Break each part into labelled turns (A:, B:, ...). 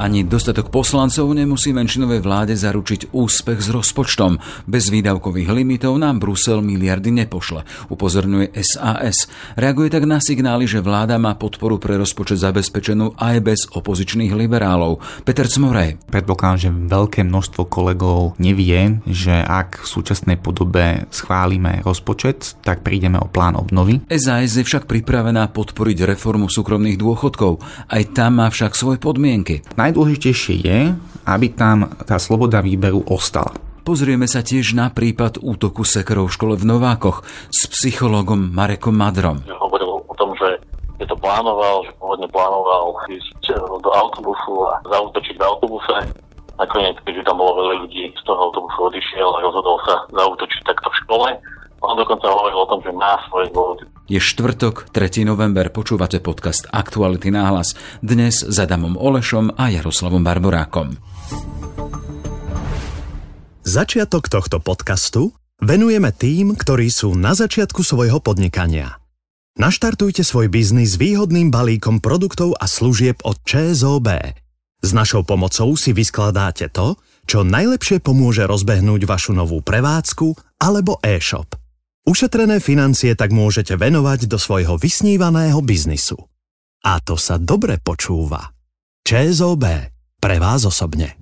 A: Ani dostatok poslancov nemusí menšinovej vláde zaručiť úspech s rozpočtom. Bez výdavkových limitov nám Brusel miliardy nepošle, upozorňuje SAS. Reaguje tak na signály, že vláda má podporu pre rozpočet zabezpečenú aj bez opozičných liberálov. Peter Cmorej.
B: Predpokladám, že veľké množstvo kolegov nevie, že ak v súčasnej podobe schválime rozpočet, tak prídeme o plán obnovy.
A: SAS je však pripravená podporiť reformu súkromných dôchodkov. Aj tam má však svoje podmienky
B: najdôležitejšie je, aby tam tá sloboda výberu ostala.
A: Pozrieme sa tiež na prípad útoku sekerov v škole v Novákoch s psychológom Marekom Madrom.
C: Hovoril o tom, že je to plánoval, že pôvodne plánoval ísť do autobusu a zautočiť v autobuse. Nakoniec, keďže tam bolo veľa ľudí, z toho autobusu odišiel a rozhodol sa zautočiť takto v škole. On dokonca hovoril o tom, že má svoje dôvody.
A: Je štvrtok, 3. november, počúvate podcast Aktuality náhlas. Dnes s Adamom Olešom a Jaroslavom Barborákom.
D: Začiatok tohto podcastu venujeme tým, ktorí sú na začiatku svojho podnikania. Naštartujte svoj biznis výhodným balíkom produktov a služieb od ČSOB. S našou pomocou si vyskladáte to, čo najlepšie pomôže rozbehnúť vašu novú prevádzku alebo e-shop. Ušetrené financie tak môžete venovať do svojho vysnívaného biznisu. A to sa dobre počúva. ČSOB. Pre vás osobne.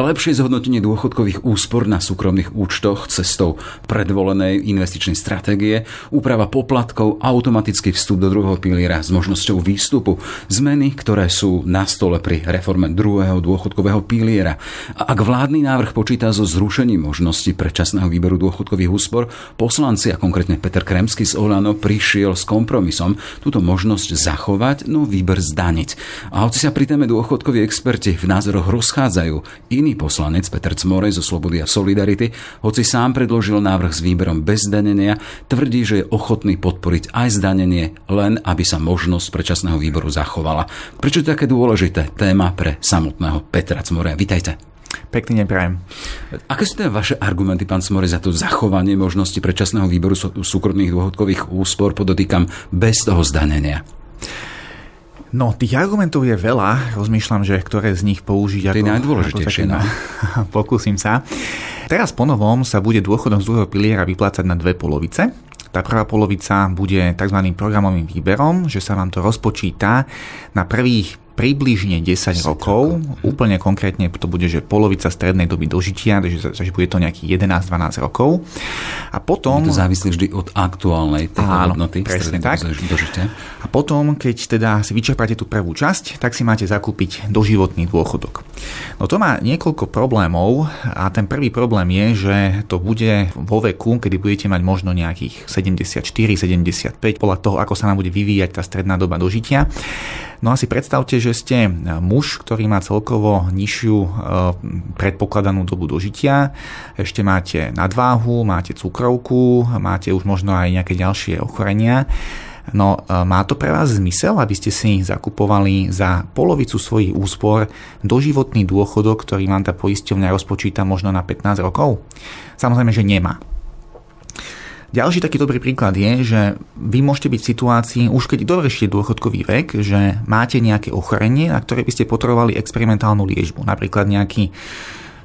A: Lepšie zhodnotenie dôchodkových úspor na súkromných účtoch cestou predvolenej investičnej stratégie, úprava poplatkov, automatický vstup do druhého piliera s možnosťou výstupu, zmeny, ktoré sú na stole pri reforme druhého dôchodkového piliera. A ak vládny návrh počíta so zrušením možnosti predčasného výberu dôchodkových úspor, poslanci a konkrétne Peter Kremsky z Olano prišiel s kompromisom túto možnosť zachovať, no výber zdaniť. A hoci sa pri téme dôchodkoví experti v názoroch rozchádzajú, iní Iný poslanec Peter Cmorej zo Slobody a Solidarity, hoci sám predložil návrh s výberom bez zdanenia, tvrdí, že je ochotný podporiť aj zdanenie, len aby sa možnosť predčasného výboru zachovala. Prečo je také dôležité téma pre samotného Petra Cmoreja? Vítajte.
B: Pekný deň prajem.
A: Aké sú teda vaše argumenty, pán Smore, za to zachovanie možnosti predčasného výboru súkromných dôchodkových úspor, podotýkam, bez toho zdanenia?
B: No, tých argumentov je veľa. Rozmýšľam, že ktoré z nich použiť.
A: Tie najdôležitejšie.
B: No. Pokúsim sa. Teraz ponovom sa bude dôchodom z druhého piliera vyplácať na dve polovice. Tá prvá polovica bude tzv. programovým výberom, že sa vám to rozpočíta na prvých približne 10 rokov, úplne konkrétne to bude, že polovica strednej doby dožitia, takže, takže bude to nejakých 11-12 rokov. A potom...
A: Je to závislí vždy od aktuálnej tej áno, hodnoty
B: presne tak.
A: dožitia.
B: A potom, keď teda si vyčerpáte tú prvú časť, tak si máte zakúpiť doživotný dôchodok. No to má niekoľko problémov a ten prvý problém je, že to bude vo veku, kedy budete mať možno nejakých 74, 75, podľa toho, ako sa nám bude vyvíjať tá stredná doba dožitia. No a si predstavte, že ste muž, ktorý má celkovo nižšiu e, predpokladanú dobu dožitia, ešte máte nadváhu, máte cukrovku, máte už možno aj nejaké ďalšie ochorenia. No e, má to pre vás zmysel, aby ste si zakupovali za polovicu svojich úspor doživotný dôchodok, ktorý vám tá poisťovňa rozpočíta možno na 15 rokov? Samozrejme, že nemá. Ďalší taký dobrý príklad je, že vy môžete byť v situácii, už keď dovršíte dôchodkový vek, že máte nejaké ochorenie, na ktoré by ste potrebovali experimentálnu liežbu, napríklad nejaký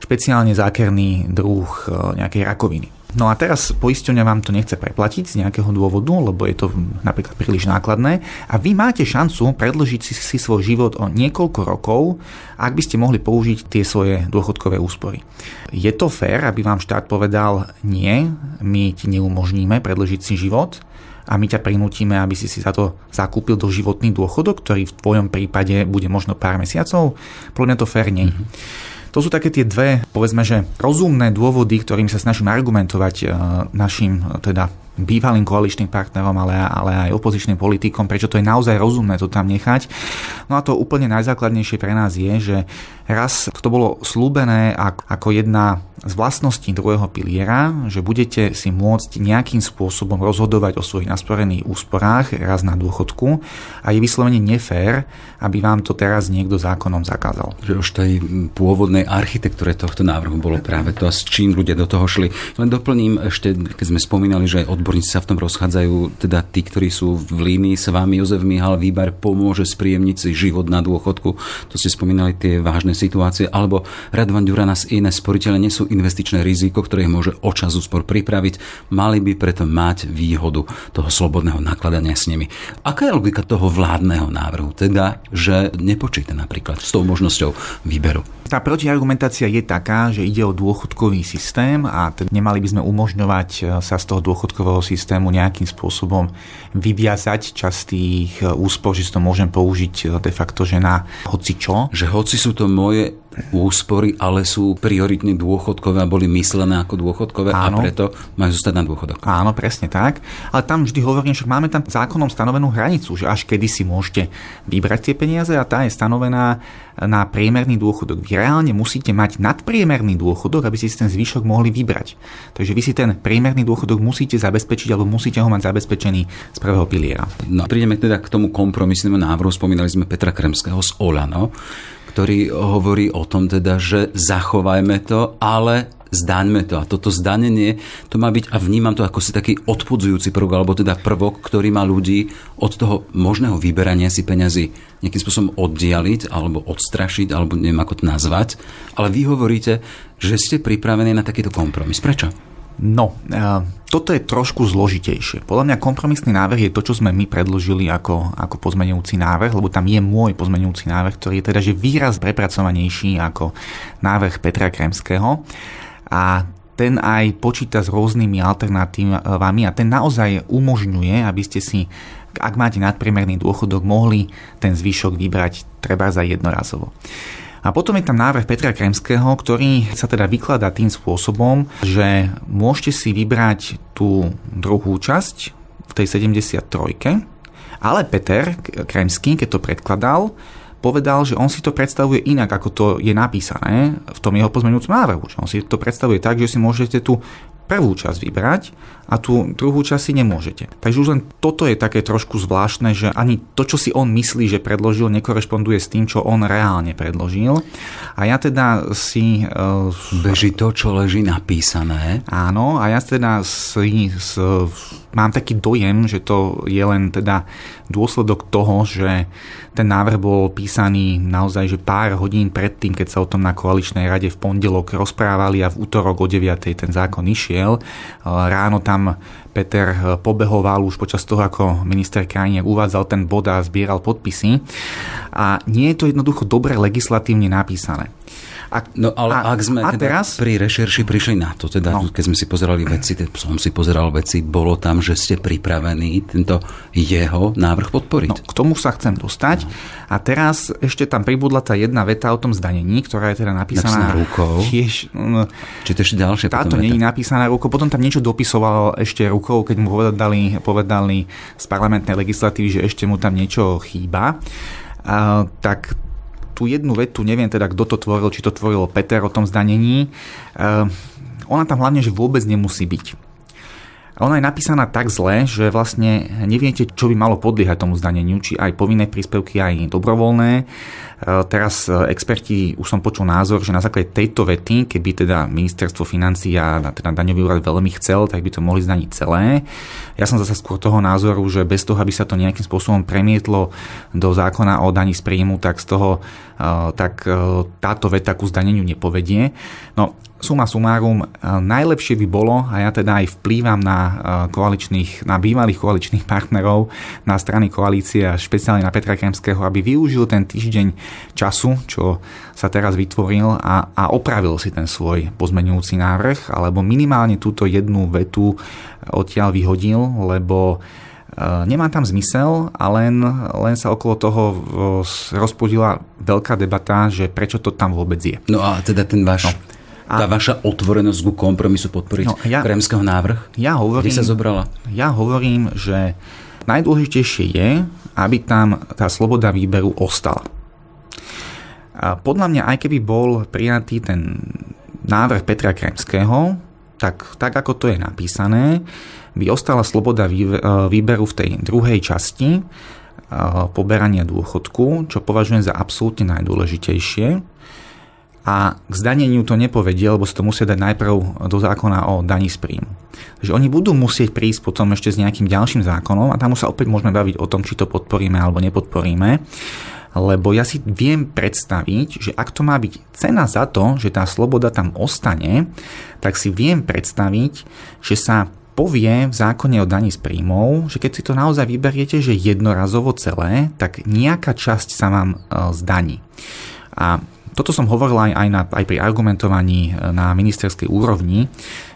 B: špeciálne zákerný druh e, nejakej rakoviny. No a teraz poisťovňa vám to nechce preplatiť z nejakého dôvodu, lebo je to napríklad príliš nákladné a vy máte šancu predlžiť si, svoj život o niekoľko rokov, ak by ste mohli použiť tie svoje dôchodkové úspory. Je to fér, aby vám štát povedal nie, my ti neumožníme predlžiť si život, a my ťa prinútime, aby si si za to zakúpil do životný dôchodok, ktorý v tvojom prípade bude možno pár mesiacov. Podľa mňa to fér nie. Mm-hmm. To sú také tie dve, povedzme, že rozumné dôvody, ktorým sa snažím argumentovať e, našim e, teda bývalým koaličným partnerom, ale, ale aj opozičným politikom, prečo to je naozaj rozumné to tam nechať. No a to úplne najzákladnejšie pre nás je, že Raz to bolo slúbené ako jedna z vlastností druhého piliera, že budete si môcť nejakým spôsobom rozhodovať o svojich nasporených úsporách raz na dôchodku a je vyslovene nefér, aby vám to teraz niekto zákonom zakázal.
A: Že už tej pôvodnej architektúre tohto návrhu bolo práve to, s čím ľudia do toho šli. Len doplním ešte, keď sme spomínali, že odborníci sa v tom rozchádzajú, teda tí, ktorí sú v línii s vami, Jozef Mihal Výbar pomôže spríjemniť si život na dôchodku. To ste spomínali tie vážne situácie. Alebo Radvan Duranas iné sporiteľe nie sú investičné riziko, ktoré môže o čas úspor pripraviť, mali by preto mať výhodu toho slobodného nakladania s nimi. Aká je logika toho vládneho návrhu? Teda, že nepočíta napríklad s tou možnosťou výberu.
B: Tá protiargumentácia je taká, že ide o dôchodkový systém a teda nemali by sme umožňovať e, sa z toho dôchodkového systému nejakým spôsobom vyviazať čas tých e, úspor, že si to môžem použiť e, de facto, že na hoci čo.
A: Že hoci sú to moje úspory, ale sú prioritne dôchodkové a boli myslené ako dôchodkové Áno. a preto majú zostať na dôchodok.
B: Áno, presne tak. Ale tam vždy hovorím, že máme tam zákonom stanovenú hranicu, že až kedy si môžete vybrať tie peniaze a tá je stanovená na priemerný dôchodok. Vy reálne musíte mať nadpriemerný dôchodok, aby ste si ten zvyšok mohli vybrať. Takže vy si ten priemerný dôchodok musíte zabezpečiť alebo musíte ho mať zabezpečený z prvého piliera.
A: No, prídeme teda k tomu kompromisnému návrhu. Spomínali sme Petra Kremského z Olano ktorý hovorí o tom teda, že zachovajme to, ale zdaňme to. A toto zdanenie, to má byť, a vnímam to ako si taký odpudzujúci prvok, alebo teda prvok, ktorý má ľudí od toho možného vyberania si peňazí nejakým spôsobom oddialiť, alebo odstrašiť, alebo neviem ako to nazvať. Ale vy hovoríte, že ste pripravení na takýto kompromis. Prečo?
B: No, toto je trošku zložitejšie. Podľa mňa kompromisný návrh je to, čo sme my predložili ako, ako pozmenujúci návrh, lebo tam je môj pozmenujúci návrh, ktorý je teda že výraz prepracovanejší ako návrh Petra Kremského. A ten aj počíta s rôznymi alternatívami a ten naozaj umožňuje, aby ste si, ak máte nadpriemerný dôchodok, mohli ten zvyšok vybrať treba za jednorazovo. A potom je tam návrh Petra Kremského, ktorý sa teda vykladá tým spôsobom, že môžete si vybrať tú druhú časť v tej 73. Ale Peter Kremský, keď to predkladal, povedal, že on si to predstavuje inak, ako to je napísané v tom jeho pozmeňujúcom návrhu. Že on si to predstavuje tak, že si môžete tú prvú časť vybrať a tú druhú časť si nemôžete. Takže už len toto je také trošku zvláštne, že ani to, čo si on myslí, že predložil, nekorešponduje s tým, čo on reálne predložil. A ja teda si...
A: Uh, Beží to, čo leží napísané.
B: Áno, a ja teda si... S, mám taký dojem, že to je len teda dôsledok toho, že ten návrh bol písaný naozaj že pár hodín predtým, keď sa o tom na koaličnej rade v pondelok rozprávali a v útorok o 9. ten zákon išiel. Ráno tam Peter pobehoval už počas toho, ako minister krajine uvádzal ten bod a zbieral podpisy. A nie je to jednoducho dobre legislatívne napísané.
A: A, no ale a, ak sme a teda teraz? pri rešerši prišli na to, teda no. keď sme si pozerali veci, som si pozeral veci, bolo tam, že ste pripravení tento jeho návrh podporiť. No,
B: k tomu sa chcem dostať. No. A teraz ešte tam pribudla tá jedna veta o tom zdanení, ktorá je teda napísaná,
A: napísaná rukou.
B: Tiež, no,
A: Či to ešte ďalšie
B: Táto nie je napísaná rukou, potom tam niečo dopisoval ešte rukou, keď mu povedali, povedali z parlamentnej legislatívy, že ešte mu tam niečo chýba. Uh, tak tú jednu vetu, neviem teda, kto to tvoril, či to tvoril Peter o tom zdanení, uh, ona tam hlavne, že vôbec nemusí byť. Ona je napísaná tak zle, že vlastne neviete, čo by malo podliehať tomu zdaneniu, či aj povinné príspevky, aj dobrovoľné. E, teraz e, experti, už som počul názor, že na základe tejto vety, keby teda ministerstvo financií a teda daňový úrad veľmi chcel, tak by to mohli zdaniť celé. Ja som zase skôr toho názoru, že bez toho, aby sa to nejakým spôsobom premietlo do zákona o daní z príjmu, tak z toho e, tak táto veta ku zdaneniu nepovedie. No, suma sumárum, najlepšie by bolo, a ja teda aj vplývam na koaličných, na bývalých koaličných partnerov, na strany koalície a špeciálne na Petra Kremského, aby využil ten týždeň času, čo sa teraz vytvoril a, a opravil si ten svoj pozmenujúci návrh, alebo minimálne túto jednu vetu odtiaľ vyhodil, lebo Nemá tam zmysel a len, len sa okolo toho rozpodila veľká debata, že prečo to tam vôbec je.
A: No a teda ten váš no. A tá vaša otvorenosť ku kompromisu podporiť no, ja, Kremského návrh?
B: Ja hovorím,
A: sa zobrala?
B: Ja hovorím, že najdôležitejšie je, aby tam tá sloboda výberu ostala. A podľa mňa, aj keby bol prijatý ten návrh Petra Kremského, tak, tak ako to je napísané, by ostala sloboda výberu v tej druhej časti poberania dôchodku, čo považujem za absolútne najdôležitejšie. A k zdaneniu to nepovedie, lebo si to musia dať najprv do zákona o daní z príjmu. Takže oni budú musieť prísť potom ešte s nejakým ďalším zákonom a tam sa opäť môžeme baviť o tom, či to podporíme alebo nepodporíme. Lebo ja si viem predstaviť, že ak to má byť cena za to, že tá sloboda tam ostane, tak si viem predstaviť, že sa povie v zákone o daní z príjmov, že keď si to naozaj vyberiete, že jednorazovo celé, tak nejaká časť sa vám e, zdaní. A toto som hovoril aj, aj, na, aj pri argumentovaní e, na ministerskej úrovni,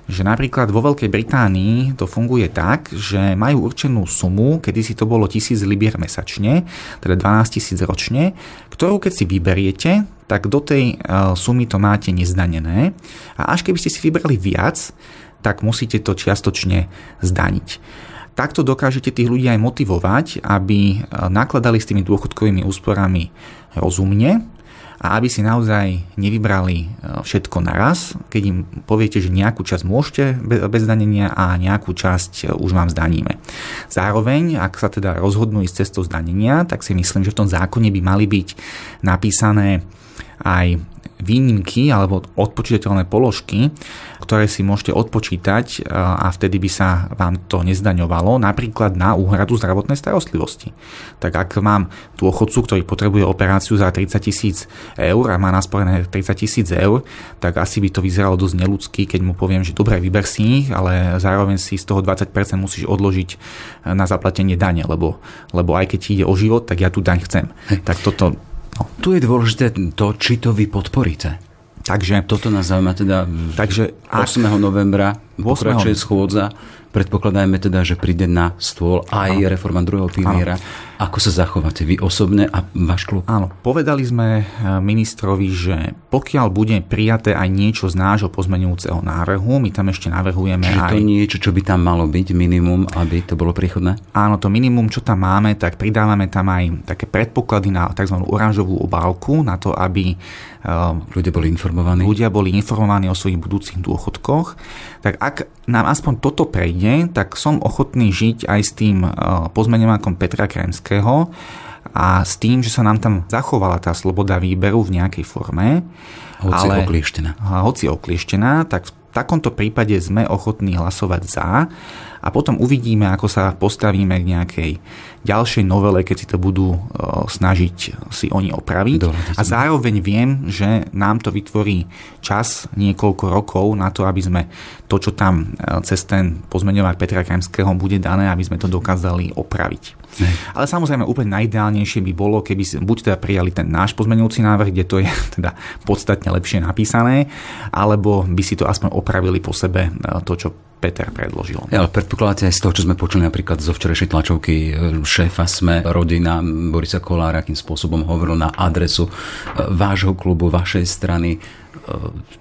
B: že napríklad vo Veľkej Británii to funguje tak, že majú určenú sumu, kedy si to bolo 1000 libier mesačne, teda 12 tisíc ročne, ktorú keď si vyberiete, tak do tej e, sumy to máte nezdanené. A až keby ste si vybrali viac, tak musíte to čiastočne zdaniť. Takto dokážete tých ľudí aj motivovať, aby e, nakladali s tými dôchodkovými úsporami rozumne a aby si naozaj nevybrali e, všetko naraz, keď im poviete, že nejakú časť môžete bez zdanenia a nejakú časť e, už vám zdaníme. Zároveň, ak sa teda rozhodnú ísť cestou zdanenia, tak si myslím, že v tom zákone by mali byť napísané aj výnimky alebo odpočítateľné položky, ktoré si môžete odpočítať e, a vtedy by sa vám to nezdaňovalo, napríklad na úhradu zdravotnej starostlivosti. Tak ak mám dôchodcu, ktorý potrebuje operáciu za 30 tisíc eur a má nasporené 30 tisíc eur, tak asi by to vyzeralo dosť neludský, keď mu poviem, že dobre, vyber si ich, ale zároveň si z toho 20% musíš odložiť na zaplatenie dane, lebo, lebo aj keď ide o život, tak ja tu daň chcem. Tak toto
A: No. Tu je dôležité to, či to vy podporíte. Takže, Toto nás zaujíma teda takže 8. novembra 8. pokračuje schôdza Predpokladajme teda, že príde na stôl aj Áno. reforma druhého piliera. Áno. Ako sa zachováte vy osobne a váš klub?
B: Áno, povedali sme eh, ministrovi, že pokiaľ bude prijaté aj niečo z nášho pozmenujúceho návrhu, my tam ešte navrhujeme
A: Čiže
B: aj...
A: to niečo, čo by tam malo byť, minimum, aby to bolo príchodné?
B: Áno, to minimum, čo tam máme, tak pridávame tam aj také predpoklady na tzv. oranžovú obálku, na to, aby
A: Ehm, ľudia boli informovaní.
B: Ľudia boli informovaní o svojich budúcich dôchodkoch. Tak ak nám aspoň toto prejde, tak som ochotný žiť aj s tým ehm, pozmeňovákom Petra Kremského a s tým, že sa nám tam zachovala tá sloboda výberu v nejakej forme.
A: Hoci ale, oklieštená.
B: Hoci oklieštená, tak v takomto prípade sme ochotní hlasovať za a potom uvidíme, ako sa postavíme k nejakej ďalšej novele, keď si to budú e, snažiť si oni opraviť. A zároveň viem, že nám to vytvorí čas niekoľko rokov na to, aby sme to, čo tam e, cez ten pozmeňovák Petra Kremského bude dané, aby sme to dokázali opraviť. Ne. Ale samozrejme úplne najideálnejšie by bolo, keby buď teda prijali ten náš pozmeňujúci návrh, kde to je teda podstatne lepšie napísané, alebo by si to aspoň opravili po sebe e, to, čo Peter predložil.
A: Ja, ale predpokladáte aj z toho, čo sme počuli napríklad zo včerajšej tlačovky e, šéfa sme, rodina Borisa Kolára, akým spôsobom hovoril na adresu e, vášho klubu, vašej strany,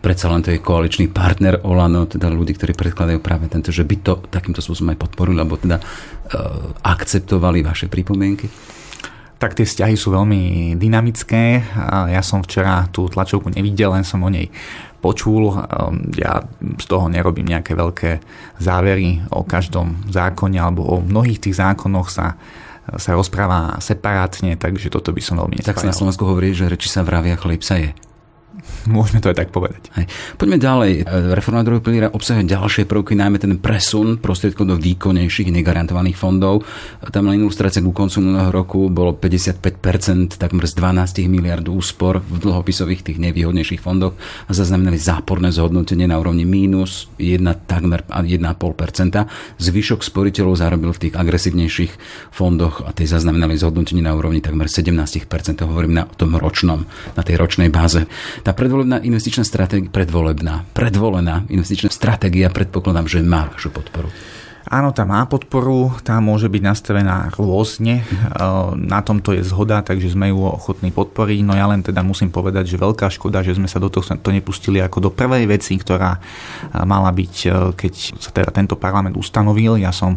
A: predsa len to je koaličný partner Olano, teda ľudí, ktorí predkladajú práve tento, že by to takýmto spôsobom aj podporili, alebo teda akceptovali vaše pripomienky?
B: tak tie vzťahy sú veľmi dynamické. Ja som včera tú tlačovku nevidel, len som o nej počul. Ehm, ja z toho nerobím nejaké veľké závery o každom zákone alebo o mnohých tých zákonoch sa sa rozpráva separátne, takže toto by som veľmi nespájal.
A: Tak sa na Slovensku hovorí, že reči sa vravia, chleb sa je.
B: Môžeme to aj tak povedať.
A: Hej. Poďme ďalej. Reforma druhého piliera obsahuje ďalšie prvky, najmä ten presun prostriedkov do výkonnejších negarantovaných fondov. Tam len ilustrácia ku koncu minulého roku bolo 55%, takmer z 12 miliard úspor v dlhopisových tých nevýhodnejších fondoch a zaznamenali záporné zhodnotenie na úrovni mínus 1, takmer 1,5%. Zvyšok sporiteľov zarobil v tých agresívnejších fondoch a tie zaznamenali zhodnotenie na úrovni takmer 17%. To hovorím na tom ročnom, na tej ročnej báze. Tá predvolebná investičná stratégia, predvolebná, predvolená investičná stratégia, predpokladám, že má vašu podporu.
B: Áno, tá má podporu, tá môže byť nastavená rôzne, na tomto je zhoda, takže sme ju ochotní podporiť, no ja len teda musím povedať, že veľká škoda, že sme sa do toho to nepustili ako do prvej veci, ktorá mala byť, keď sa teda tento parlament ustanovil. Ja som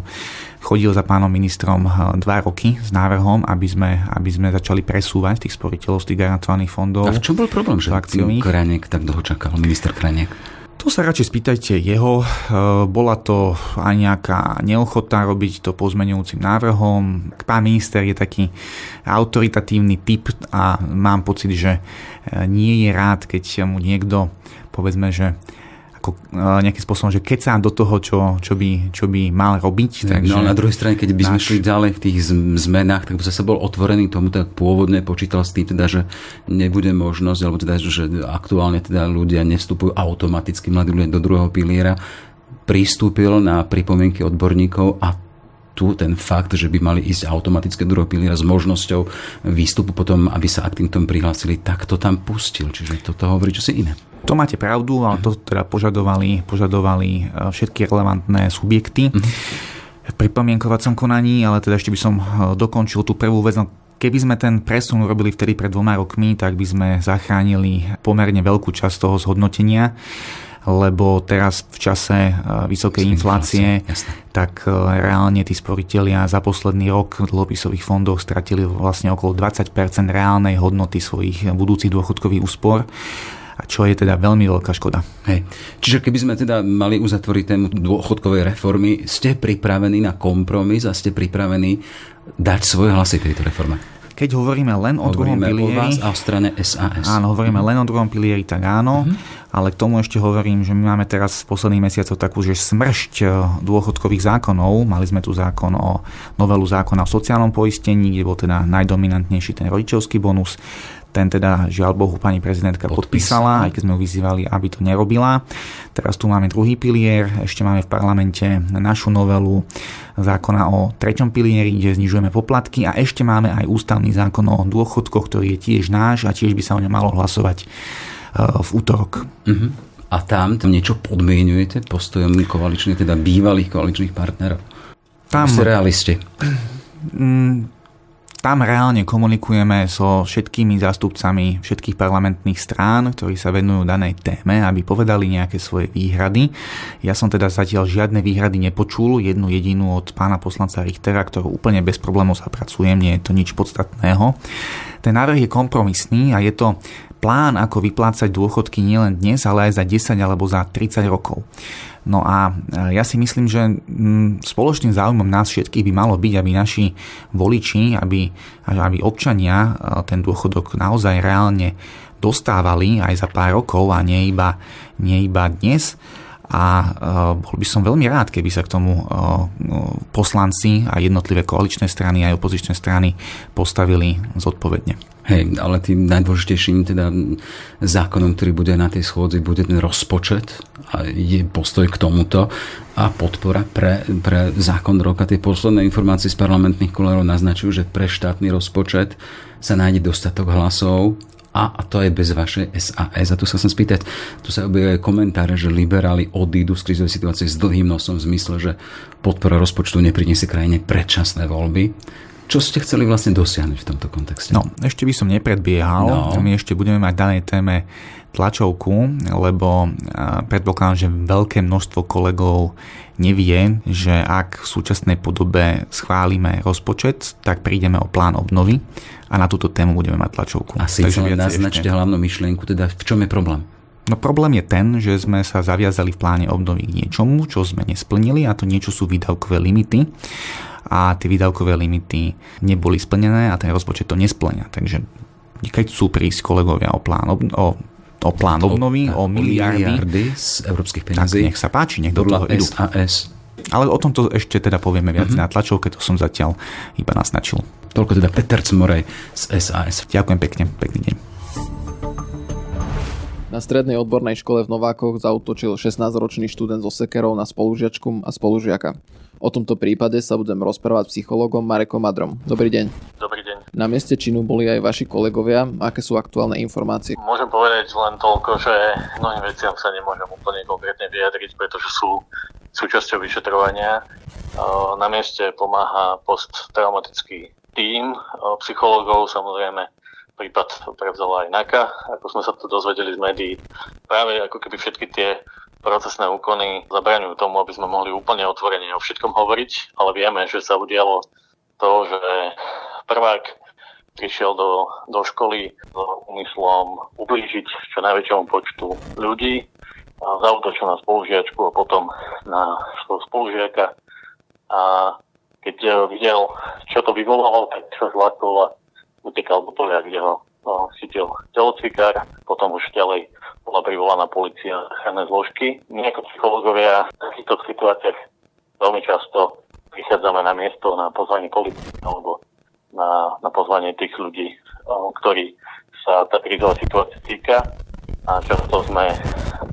B: chodil za pánom ministrom dva roky s návrhom, aby sme, aby sme začali presúvať tých sporiteľov z tých garantovaných fondov.
A: A v čom bol problém, že Kraniek tak dlho čakal, minister Kraniek?
B: To sa radšej spýtajte jeho. E, bola to aj nejaká neochota robiť to pozmenujúcim návrhom. Pán minister je taký autoritatívny typ a mám pocit, že e, nie je rád, keď mu niekto povedzme, že ako nejakým spôsobom, že keď sa do toho, čo, čo, by, čo by mal robiť.
A: Takže no na druhej strane, keď by sme náš... šli ďalej v tých zmenách, tak by zase bol otvorený tomu, tak pôvodne počítal s tým, teda, že nebude možnosť, alebo teda, že aktuálne teda ľudia nevstupujú automaticky mladí ľudia do druhého piliera, pristúpil na pripomienky odborníkov a tu ten fakt, že by mali ísť automatické druhého piliera s možnosťou výstupu potom, aby sa k týmto prihlásili, tak to tam pustil. Čiže toto hovorí čo si iné.
B: To máte pravdu, ale to teda požadovali, požadovali e, všetky relevantné subjekty v pripomienkovacom konaní, ale teda ešte by som e, dokončil tú prvú vec. No, keby sme ten presun urobili vtedy pred dvoma rokmi, tak by sme zachránili pomerne veľkú časť toho zhodnotenia lebo teraz v čase e, vysokej inflácie, tak reálne tí sporiteľia za posledný rok v dlhopisových fondoch stratili vlastne okolo 20% reálnej hodnoty svojich budúcich dôchodkových úspor a čo je teda veľmi veľká škoda.
A: Hej. Čiže keby sme teda mali uzatvoriť tému dôchodkovej reformy, ste pripravení na kompromis a ste pripravení dať svoje hlasy tejto reforme?
B: Keď hovoríme len o hovoríme druhom pilieri...
A: o vás a o strane SAS.
B: Áno, hovoríme uh-huh. len o druhom pilieri, tak áno. Uh-huh. Ale k tomu ešte hovorím, že my máme teraz v posledných mesiacoch takú, že smršť e, dôchodkových zákonov. Mali sme tu zákon o novelu zákona o sociálnom poistení, kde bol teda najdominantnejší ten rodičovský bonus. Ten teda, žiaľ Bohu, pani prezidentka podpísala, aj keď sme ju vyzývali, aby to nerobila. Teraz tu máme druhý pilier, ešte máme v parlamente našu novelu zákona o treťom pilieri, kde znižujeme poplatky a ešte máme aj ústavný zákon o dôchodkoch, ktorý je tiež náš a tiež by sa o ňom malo hlasovať v útorok.
A: Uh-huh. A tam, tam niečo podmienujete postojom koaličných, teda bývalých koaličných partnerov? Tam... Ste realisti.
B: Mm, tam reálne komunikujeme so všetkými zástupcami všetkých parlamentných strán, ktorí sa venujú danej téme, aby povedali nejaké svoje výhrady. Ja som teda zatiaľ žiadne výhrady nepočul, jednu jedinú od pána poslanca Richtera, ktorú úplne bez problémov zapracujem, nie je to nič podstatného. Ten návrh je kompromisný a je to plán, ako vyplácať dôchodky nielen dnes, ale aj za 10 alebo za 30 rokov. No a e, ja si myslím, že mm, spoločným záujmom nás všetkých by malo byť, aby naši voliči, aby, aby občania e, ten dôchodok naozaj reálne dostávali aj za pár rokov a nie iba, nie iba dnes a e, bol by som veľmi rád, keby sa k tomu poslanci a jednotlivé koaličné strany aj opozičné strany postavili zodpovedne.
A: Hej, ale tým najdôležitejším teda zákonom, ktorý bude na tej schôdzi, bude ten rozpočet a je postoj k tomuto a podpora pre, pre zákon roka. Tie posledné informácie z parlamentných kolérov naznačujú, že pre štátny rozpočet sa nájde dostatok hlasov a, a to je bez vašej SAS. A tu sa chcem spýtať, tu sa objavujú komentáre, že liberáli odídu z krizovej situácie s dlhým nosom v zmysle, že podpora rozpočtu nepriniesie krajine predčasné voľby. Čo ste chceli vlastne dosiahnuť v tomto kontexte?
B: No, ešte by som nepredbiehal. No. My ešte budeme mať danej téme tlačovku, lebo predpokladám, že veľké množstvo kolegov nevie, že ak v súčasnej podobe schválime rozpočet, tak prídeme o plán obnovy a na túto tému budeme mať tlačovku.
A: A síce naznačte ešte... hlavnú myšlienku, teda v čom je problém?
B: No problém je ten, že sme sa zaviazali v pláne obnovy k niečomu, čo sme nesplnili a to niečo sú výdavkové limity a tie výdavkové limity neboli splnené a ten rozpočet to nesplňa. Takže keď chcú prísť kolegovia o plán, o, o plán obnovy, o, o miliardy,
A: miliardy z európskych peniazí,
B: tak nech sa páči, nech do toho idú.
A: SAS.
B: Ale o tomto ešte teda povieme viac mm-hmm. na tlačovke, to som zatiaľ iba naznačil.
A: Toľko teda Peter Cmorej z SAS.
B: Ďakujem pekne, pekný deň.
E: Na strednej odbornej škole v Novákoch zautočil 16-ročný študent zo sekerov na spolužiačku a spolužiaka. O tomto prípade sa budem rozprávať psychologom Marekom Madrom. Dobrý deň.
C: Dobrý deň.
E: Na mieste činu boli aj vaši kolegovia. Aké sú aktuálne informácie?
C: Môžem povedať len toľko, že mnohým veciam sa nemôžem úplne konkrétne vyjadriť, pretože sú súčasťou vyšetrovania. Na mieste pomáha posttraumatický tím psychológov, samozrejme prípad prevzala aj NAKA, ako sme sa to dozvedeli z médií. Práve ako keby všetky tie procesné úkony zabraňujú tomu, aby sme mohli úplne otvorene o všetkom hovoriť, ale vieme, že sa udialo to, že prvák prišiel do, do školy s úmyslom ublížiť čo najväčšomu počtu ľudí, zautočil na spolužiačku a potom na svojho spolužiaka. A keď videl, čo to vyvolalo, tak sa zlakol a utekal do polia, kde ho no, chytil telocvikár, potom už ďalej bola privolaná policia chranné zložky. My ako psychológovia v takýchto situáciách veľmi často prichádzame na miesto na pozvanie policie alebo na, na pozvanie tých ľudí, ktorí sa tá krizová situácia týka a často sme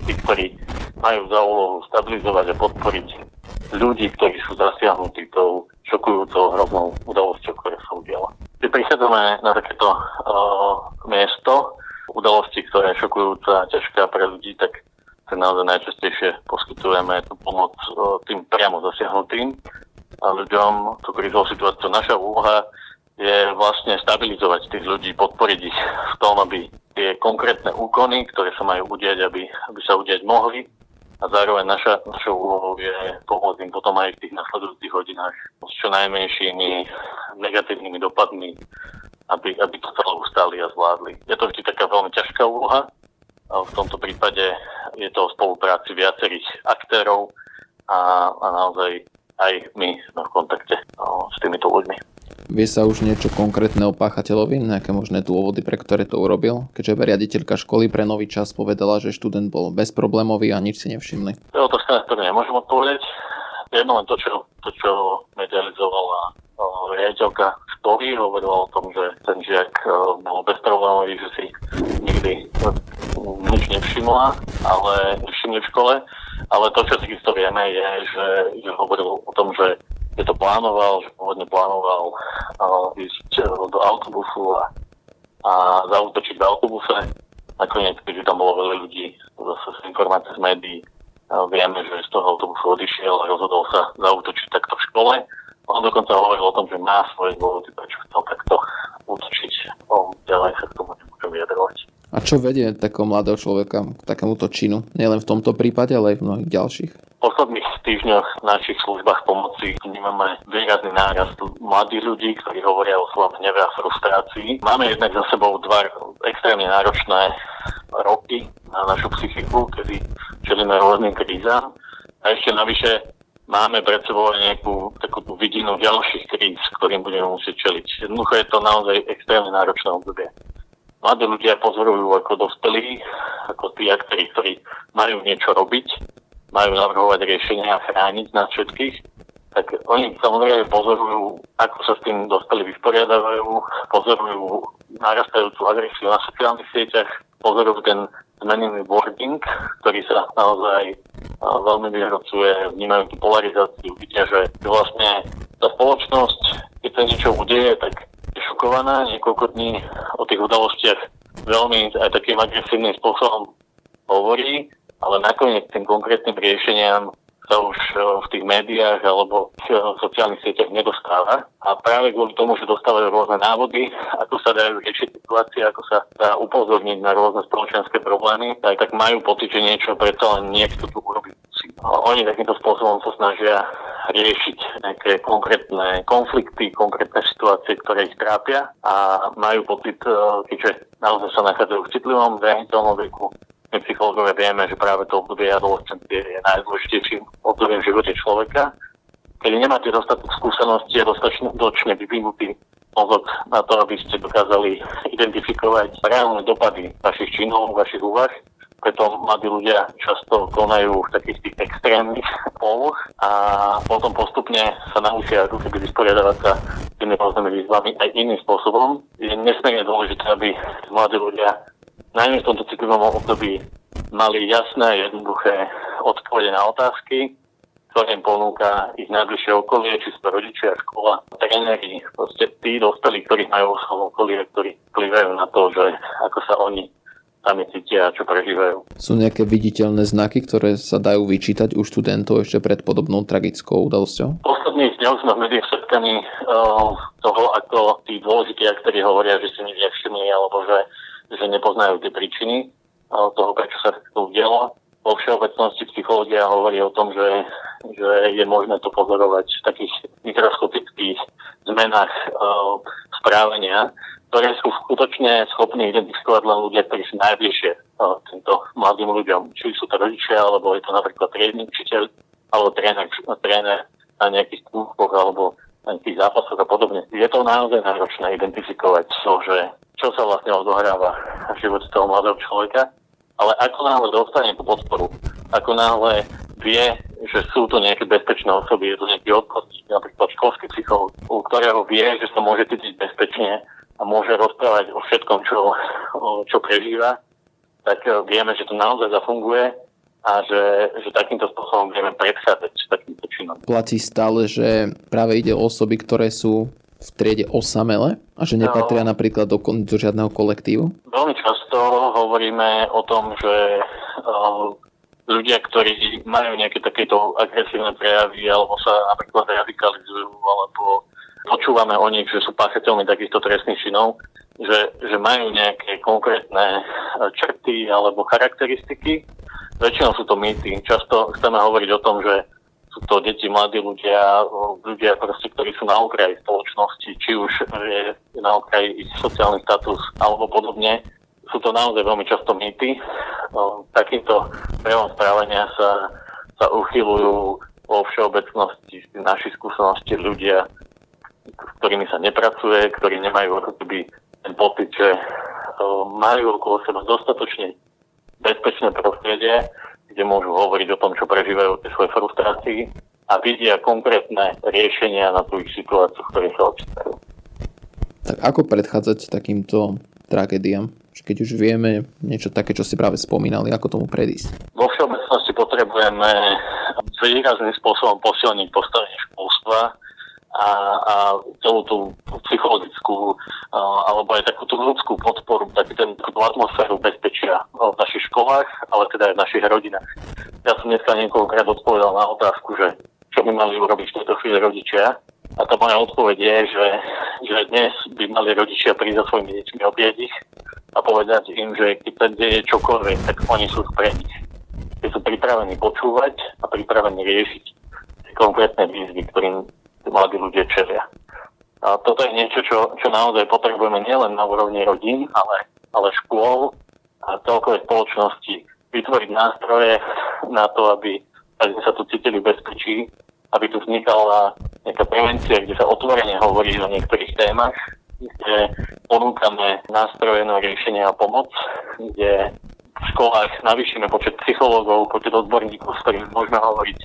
C: tí, ktorí majú za úlohu stabilizovať a podporiť ľudí, ktorí sú zasiahnutí tou šokujúcou hroznou udalosťou, ktorá sa udiala. Keď prichádzame na takéto uh, miesto, udalosti, ktorá je šokujúca a ťažká pre ľudí, tak sa naozaj najčastejšie poskytujeme tú pomoc tým priamo zasiahnutým a ľuďom tú krizovú situáciu. Naša úloha je vlastne stabilizovať tých ľudí, podporiť ich v tom, aby tie konkrétne úkony, ktoré sa majú udiať, aby, aby sa udiať mohli, a zároveň naša, našou úlohou je pomôcť im potom aj v tých nasledujúcich hodinách s čo najmenšími negatívnymi dopadmi, aby, aby to celé ustáli a zvládli. Je to vždy taká veľmi ťažká úloha. A v tomto prípade je to o spolupráci viacerých aktérov a, a naozaj aj my sme v kontakte no, s týmito ľuďmi.
E: Vie sa už niečo konkrétne o páchateľovi, nejaké možné dôvody, pre ktoré to urobil? Keďže riaditeľka školy pre nový čas povedala, že študent bol bezproblémový a nič si nevšimli.
C: To je otázka, na ktorú nemôžem odpovedať. Jedno len to, čo, to, čo medializovala riaditeľka školy, hovorila o tom, že ten žiak bol bezproblémový, že si nikdy nič nevšimla, ale všimli v škole. Ale to, čo si isto vieme, je, že, že hovoril o tom, že že to plánoval, že pôvodne plánoval uh, ísť uh, do autobusu a, a zautočiť v autobuse. Nakoniec, keďže tam bolo veľa ľudí, zase z informácie z médií, uh, vieme, že z toho autobusu odišiel a rozhodol sa zautočiť takto v škole. On dokonca hovoril o tom, že má svoje dôvody, prečo chcel takto útočiť. O, ďalej sa k tomu nemôžem vyjadrovať.
E: A čo vedie takého mladého človeka k takémuto činu? Nielen v tomto prípade, ale aj v mnohých ďalších
C: posledných týždňoch v našich službách pomoci vnímame výrazný nárast mladých ľudí, ktorí hovoria o svojom hneve a frustrácii. Máme jednak za sebou dva extrémne náročné roky na našu psychiku, kedy čelíme rôznym krízam. A ešte navyše máme pred sebou nejakú takú tú vidinu ďalších kríz, ktorým budeme musieť čeliť. Jednoducho je to naozaj extrémne náročné obdobie. Mladí ľudia pozorujú ako dospelí, ako tí aktéri, ktorí majú niečo robiť majú navrhovať riešenia a chrániť nás všetkých, tak oni samozrejme pozorujú, ako sa s tým dospeli vysporiadávajú, pozorujú narastajúcu agresiu na sociálnych sieťach, pozorujú ten zmenený wording, ktorý sa naozaj veľmi vyhrocuje, vnímajú tú polarizáciu, vidia, že vlastne tá spoločnosť, keď sa niečo udeje, tak je šokovaná niekoľko dní o tých udalostiach veľmi aj takým agresívnym spôsobom hovorí ale nakoniec tým konkrétnym riešeniam v tých médiách alebo v sociálnych sieťach nedostáva. A práve kvôli tomu, že dostávajú rôzne návody, ako sa dajú riešiť situácie, ako sa dá upozorniť na rôzne spoločenské problémy, tak, tak majú pocit, že niečo preto len niekto tu urobiť oni takýmto spôsobom sa snažia riešiť nejaké konkrétne konflikty, konkrétne situácie, ktoré ich trápia a majú pocit, e, keďže naozaj sa nachádzajú v citlivom zraniteľnom veku, my psychológovia vieme, že práve to obdobie adolescencie je najdôležitejším obdobím v živote človeka. Keď nemáte dostatok skúseností a dostatočne vyvinutý mozog na to, aby ste dokázali identifikovať reálne dopady vašich činov, vašich úvah, preto mladí ľudia často konajú v takých tých extrémnych poloh a potom postupne sa naučia ako keby vysporiadavať sa tými rôznymi výzvami aj iným spôsobom. Je nesmierne dôležité, aby mladí ľudia najmä v tomto citlivom období mali jasné a jednoduché odpovede na otázky, ktoré im ponúka ich najbližšie okolie, či sú rodičia, škola, tréneri, proste tí dospelí, ktorí majú v svojom okolí, ktorí vplyvajú na to, že ako sa oni sami cítia a čo prežívajú.
E: Sú nejaké viditeľné znaky, ktoré sa dajú vyčítať u študentov ešte pred podobnou tragickou udalosťou?
C: Posledných dňoch sme v médiách svetkami uh, toho, ako tí dôležití aktéri hovoria, že si nič nevšimli alebo že, že nepoznajú tie príčiny toho, prečo sa to udialo. Vo všeobecnosti psychológia hovorí o tom, že, že je možné to pozorovať v takých mikroskopických zmenách uh, správania, ktoré sú skutočne schopní identifikovať len ľudia, ktorí sú najbližšie uh, týmto mladým ľuďom. Či sú to rodičia, alebo je to napríklad triedny učiteľ, alebo tréner, tréner na nejakých kúchoch, alebo na nejakých zápasoch a podobne. Je to naozaj náročné identifikovať to, že čo sa vlastne odohráva v živote toho mladého človeka, ale ako náhle dostane tú podporu, ako náhle vie, že sú to nejaké bezpečné osoby, je to nejaký odborník, napríklad školský psychológ, u ktorého vie, že sa môže cítiť bezpečne a môže rozprávať o všetkom, čo, čo prežíva, tak eh, vieme, že to naozaj zafunguje a že, že takýmto spôsobom vieme predchádzať takýmto činom.
E: Platí stále, že práve ide o osoby, ktoré sú v triede osamele a že nepatria no, napríklad do, do žiadneho kolektívu?
C: Veľmi často hovoríme o tom, že uh, ľudia, ktorí majú nejaké takéto agresívne prejavy alebo sa napríklad radikalizujú alebo počúvame o nich, že sú páchateľmi takýchto trestných činov, že, že majú nejaké konkrétne e, črty alebo charakteristiky. Väčšinou sú to mýty. Často chceme hovoriť o tom, že sú to deti, mladí ľudia, ľudia proste, ktorí sú na okraji spoločnosti, či už je na okraji ich sociálny status alebo podobne. Sú to naozaj veľmi často mýty. Takýmto prejavom správania sa, sa uchylujú vo všeobecnosti z našich skúseností ľudia, s ktorými sa nepracuje, ktorí nemajú akoby ten pocit, že majú okolo seba dostatočne bezpečné prostredie, kde môžu hovoriť o tom, čo prežívajú tie svoje frustrácii a vidia konkrétne riešenia na tú ich situáciu, v ktorej sa ocitajú.
E: Tak ako predchádzať takýmto tragédiám? Keď už vieme niečo také, čo ste práve spomínali, ako tomu predísť?
C: Vo všeobecnosti potrebujeme výrazným spôsobom posilniť postavenie školstva, a, a celú tú psychologickú alebo aj takú tú ľudskú podporu, taký ten, takú atmosféru bezpečia v našich školách, ale teda aj v našich rodinách. Ja som dneska niekoľkokrát odpovedal na otázku, že čo by mali urobiť v tejto chvíli rodičia. A tá moja odpoveď je, že, že dnes by mali rodičia prísť za svojimi deťmi obieť ich a povedať im, že keď ten deje čokoľvek, tak oni sú pre nich. Keď sú pripravení počúvať a pripravení riešiť konkrétne výzvy, ktorým mladí ľudia čelia. A toto je niečo, čo, čo naozaj potrebujeme nielen na úrovni rodín, ale, ale škôl a celkovej spoločnosti vytvoriť nástroje na to, aby, aby sa tu cítili bezpečí, aby tu vznikala nejaká prevencia, kde sa otvorene hovorí o niektorých témach, kde ponúkame nástroje na riešenie a pomoc, kde v školách navýšime počet psychológov, počet odborníkov, s ktorými môžeme hovoriť,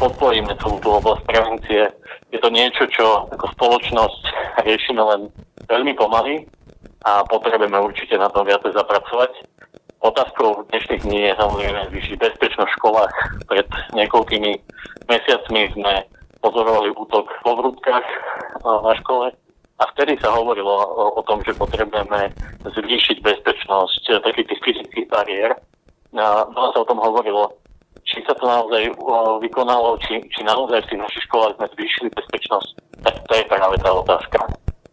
C: podporíme celú tú oblasť prevencie. Je to niečo, čo ako spoločnosť riešime len veľmi pomaly a potrebujeme určite na tom viacej zapracovať. Otázkou dnešných dní je samozrejme zvýšiť bezpečnosť v školách. Pred niekoľkými mesiacmi sme pozorovali útok vo vrútkach na škole a vtedy sa hovorilo o, tom, že potrebujeme zvýšiť bezpečnosť takých tých fyzických bariér. Veľa sa o tom hovorilo, či sa to naozaj vykonalo, či, či naozaj v tých našich školách sme zvýšili bezpečnosť, tak to je práve tá otázka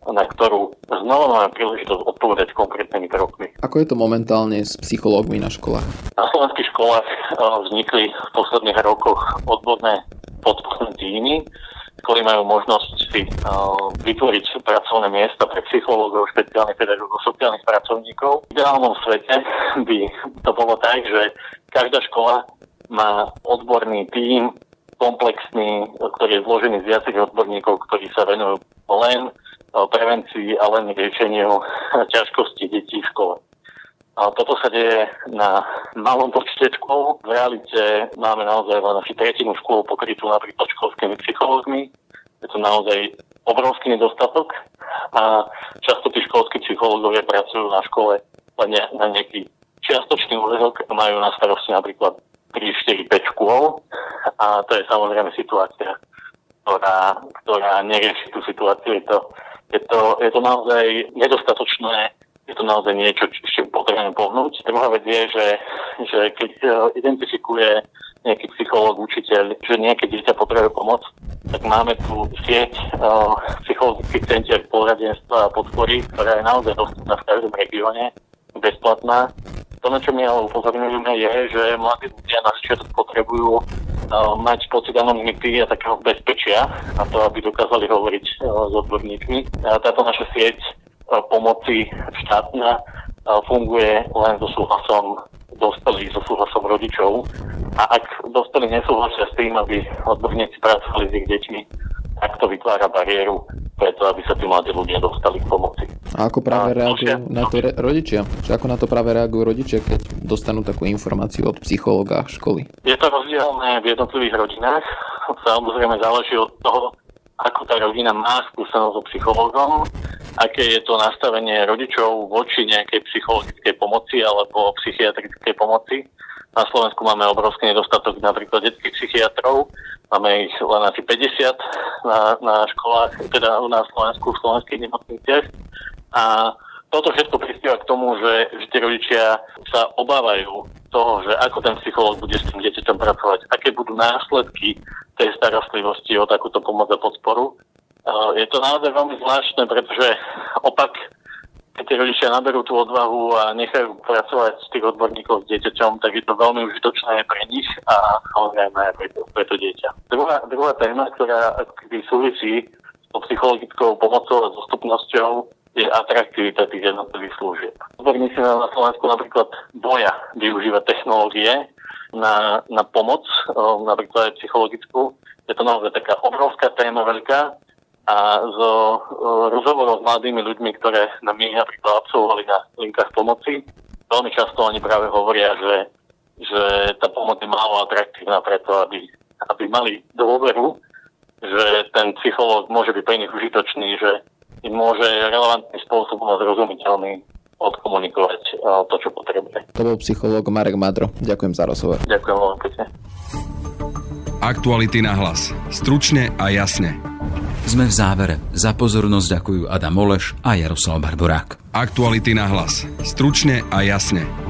C: na ktorú znova máme príležitosť odpovedať konkrétnymi krokmi.
E: Ako je to momentálne s psychológmi na školách?
C: Na slovenských školách vznikli v posledných rokoch odborné podporné týmy, ktorí majú možnosť si vytvoriť pracovné miesta pre psychológov, špeciálnych pedagógov, sociálnych pracovníkov. V ideálnom svete by to bolo tak, že každá škola má odborný tím, komplexný, ktorý je zložený z viacerých odborníkov, ktorí sa venujú len prevencii a len riešeniu ťažkostí detí v škole. A toto sa deje na malom počte škôl. V realite máme naozaj len asi tretinu škôl pokrytú napríklad školskými psychológmi. Je to naozaj obrovský nedostatok a často tí školskí psychológovia pracujú na škole len na nejaký čiastočný úvezok a majú na starosti napríklad 3, 4, 5 škôl a to je samozrejme situácia, ktorá, ktorá nerieši tú situáciu. Je to, je to, je to naozaj nedostatočné je to naozaj niečo, čo ešte potrebujeme pohnúť. Druhá vec je, že, že keď e, identifikuje nejaký psychológ, učiteľ, že nejaké dieťa potrebuje pomoc, tak máme tu sieť uh, psychologických centier poradenstva a podpory, ktorá je naozaj dostupná v každom regióne, bezplatná. To, na čo my ale upozorňujeme, je, že mladí ľudia na začiatku potrebujú uh, mať pocit anonymity a takého bezpečia na to, aby dokázali hovoriť uh, s odborníkmi. Táto naša sieť uh, pomoci štátna funguje len so súhlasom dospelých, so súhlasom rodičov. A ak dospelí nesúhlasia s tým, aby odborníci pracovali s ich deťmi, tak to vytvára bariéru preto, aby sa tí mladí ľudia dostali k pomoci.
E: A ako práve a reagujú na to re- rodičia? Či ako na to práve reagujú rodičia, keď dostanú takú informáciu od psychológa školy?
C: Je to rozdielne v jednotlivých rodinách. Samozrejme záleží od toho, ako tá rodina má skúsenosť so psychológom, aké je to nastavenie rodičov voči nejakej psychologickej pomoci alebo psychiatrickej pomoci. Na Slovensku máme obrovský nedostatok napríklad detských psychiatrov, máme ich len asi 50 na, na školách, teda na Slovensku, v slovenských nemocniciach. A toto všetko prispieva k tomu, že, že tí rodičia sa obávajú toho, že ako ten psychológ bude s tým dieťaťom pracovať, aké budú následky tej starostlivosti o takúto pomoc a podporu. Je to naozaj veľmi zvláštne, pretože opak, keď tí rodičia naberú tú odvahu a nechajú pracovať s tých odborníkov s dieťaťom, tak je to veľmi užitočné pre nich a samozrejme aj pre pre to dieťa. Druhá, druhá téma, ktorá súvisí s psychologickou pomocou a dostupnosťou, je atraktivita tých jednotlivých služieb. Odborníci na Slovensku napríklad boja využívať technológie na, na pomoc, napríklad aj psychologickú. Je to naozaj taká obrovská téma veľká a zo rozhovorov s mladými ľuďmi, ktoré na my napríklad absolvovali na linkách pomoci, veľmi často oni práve hovoria, že, že tá pomoc je málo atraktívna preto, aby, aby mali dôveru, že ten psychológ môže byť pre nich užitočný, že môže relevantným spôsobom a zrozumiteľný odkomunikovať eh, to, čo potrebuje.
E: To bol psychológ Marek Madro. Ďakujem za rozhovor.
C: Ďakujem veľmi pekne.
F: Aktuality na hlas. Stručne a jasne.
A: Sme v závere. Za pozornosť ďakujú Adam Oleš a Jaroslav Barborák.
F: Aktuality na hlas. Stručne a jasne.